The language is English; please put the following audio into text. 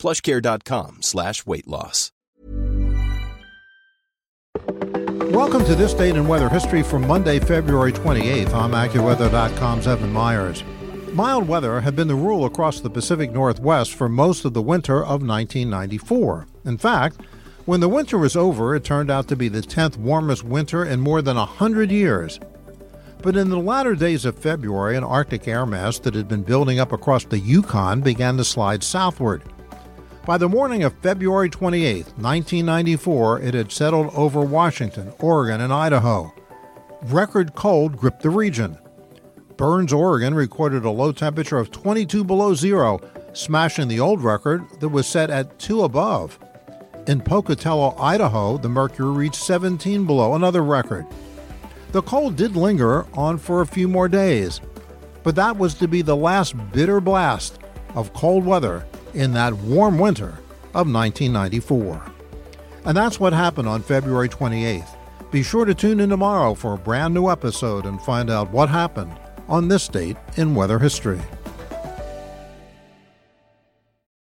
plushcare.com slash weight loss. Welcome to this date in weather history for Monday, February 28th. I'm AccuWeather.com's Evan Myers. Mild weather had been the rule across the Pacific Northwest for most of the winter of 1994. In fact, when the winter was over, it turned out to be the 10th warmest winter in more than 100 years. But in the latter days of February, an Arctic air mass that had been building up across the Yukon began to slide southward. By the morning of February 28, 1994, it had settled over Washington, Oregon, and Idaho. Record cold gripped the region. Burns, Oregon recorded a low temperature of 22 below zero, smashing the old record that was set at 2 above. In Pocatello, Idaho, the mercury reached 17 below, another record. The cold did linger on for a few more days, but that was to be the last bitter blast of cold weather in that warm winter of 1994. And that's what happened on February 28th. Be sure to tune in tomorrow for a brand new episode and find out what happened on this date in weather history.